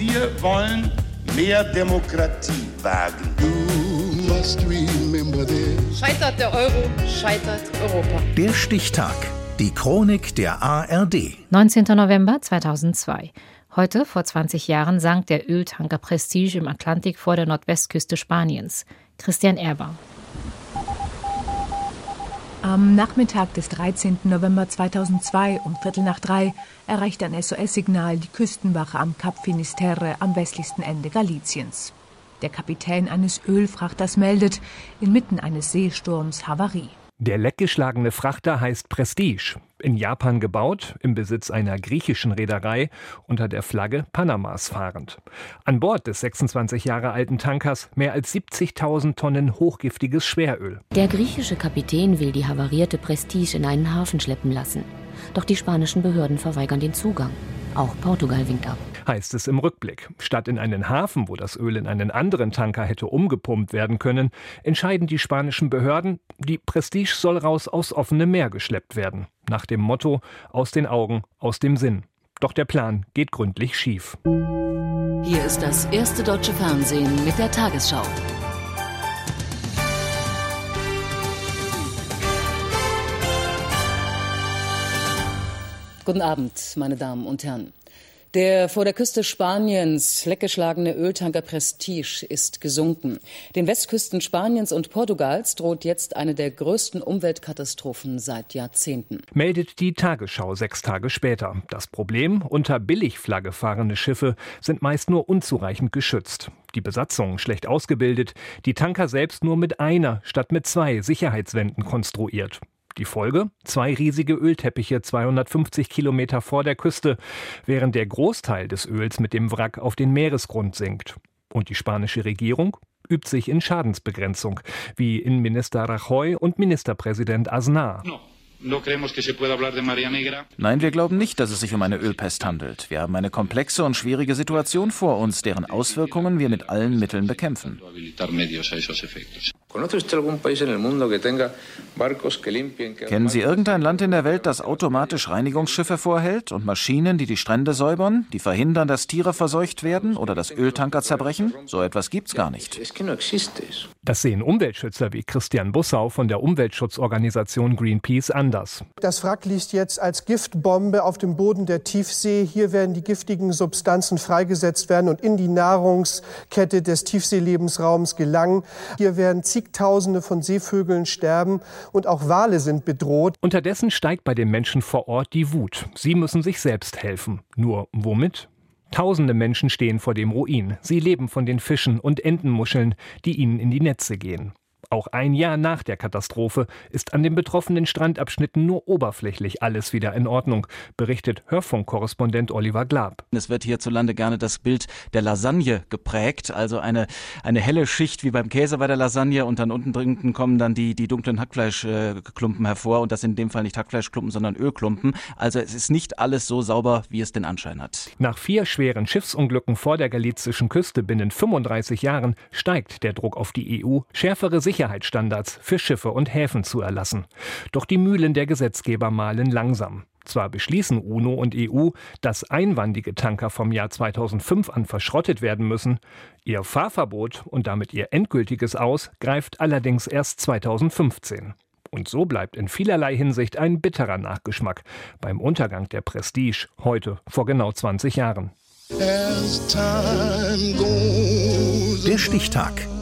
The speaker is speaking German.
Wir wollen mehr Demokratie wagen. Scheitert der Euro, scheitert Europa. Der Stichtag. Die Chronik der ARD. 19. November 2002. Heute, vor 20 Jahren, sank der Öltanker Prestige im Atlantik vor der Nordwestküste Spaniens. Christian Erber. Am Nachmittag des 13. November 2002 um Viertel nach drei erreicht ein SOS-Signal die Küstenwache am Kap Finisterre am westlichsten Ende Galiciens. Der Kapitän eines Ölfrachters meldet, inmitten eines Seesturms Havarie. Der leckgeschlagene Frachter heißt Prestige, in Japan gebaut, im Besitz einer griechischen Reederei, unter der Flagge Panamas fahrend. An Bord des 26 Jahre alten Tankers mehr als 70.000 Tonnen hochgiftiges Schweröl. Der griechische Kapitän will die havarierte Prestige in einen Hafen schleppen lassen. Doch die spanischen Behörden verweigern den Zugang. Auch Portugal winkt ab heißt es im Rückblick. Statt in einen Hafen, wo das Öl in einen anderen Tanker hätte umgepumpt werden können, entscheiden die spanischen Behörden, die Prestige soll raus aufs offene Meer geschleppt werden. Nach dem Motto aus den Augen, aus dem Sinn. Doch der Plan geht gründlich schief. Hier ist das erste deutsche Fernsehen mit der Tagesschau. Guten Abend, meine Damen und Herren. Der vor der Küste Spaniens leckgeschlagene Öltanker Prestige ist gesunken. Den Westküsten Spaniens und Portugals droht jetzt eine der größten Umweltkatastrophen seit Jahrzehnten. Meldet die Tagesschau sechs Tage später. Das Problem, unter Billigflagge fahrende Schiffe sind meist nur unzureichend geschützt. Die Besatzung schlecht ausgebildet, die Tanker selbst nur mit einer statt mit zwei Sicherheitswänden konstruiert. Die Folge? Zwei riesige Ölteppiche 250 Kilometer vor der Küste, während der Großteil des Öls mit dem Wrack auf den Meeresgrund sinkt. Und die spanische Regierung übt sich in Schadensbegrenzung, wie Innenminister Rajoy und Ministerpräsident Aznar. No. Nein, wir glauben nicht, dass es sich um eine Ölpest handelt. Wir haben eine komplexe und schwierige Situation vor uns, deren Auswirkungen wir mit allen Mitteln bekämpfen. Kennen Sie irgendein Land in der Welt, das automatisch Reinigungsschiffe vorhält und Maschinen, die die Strände säubern, die verhindern, dass Tiere verseucht werden oder dass Öltanker zerbrechen? So etwas gibt's gar nicht. Das sehen Umweltschützer wie Christian Bussau von der Umweltschutzorganisation Greenpeace anders. Das Wrack liegt jetzt als Giftbombe auf dem Boden der Tiefsee. Hier werden die giftigen Substanzen freigesetzt werden und in die Nahrungskette des Tiefseelebensraums gelangen. Hier werden zigtausende von Seevögeln sterben und auch Wale sind bedroht. Unterdessen steigt bei den Menschen vor Ort die Wut. Sie müssen sich selbst helfen. Nur womit? Tausende Menschen stehen vor dem Ruin. Sie leben von den Fischen und Entenmuscheln, die ihnen in die Netze gehen. Auch ein Jahr nach der Katastrophe ist an den betroffenen Strandabschnitten nur oberflächlich alles wieder in Ordnung, berichtet Hörfunkkorrespondent Oliver Glab. Es wird hierzulande gerne das Bild der Lasagne geprägt, also eine, eine helle Schicht wie beim Käse bei der Lasagne und dann unten drin kommen dann die, die dunklen Hackfleischklumpen hervor und das sind in dem Fall nicht Hackfleischklumpen, sondern Ölklumpen. Also es ist nicht alles so sauber, wie es den Anschein hat. Nach vier schweren Schiffsunglücken vor der galizischen Küste binnen 35 Jahren steigt der Druck auf die EU, schärfere Sicherheitsstandards für Schiffe und Häfen zu erlassen. Doch die Mühlen der Gesetzgeber mahlen langsam. Zwar beschließen UNO und EU, dass einwandige Tanker vom Jahr 2005 an verschrottet werden müssen, ihr Fahrverbot und damit ihr endgültiges Aus greift allerdings erst 2015. Und so bleibt in vielerlei Hinsicht ein bitterer Nachgeschmack beim Untergang der Prestige heute vor genau 20 Jahren. Der Stichtag.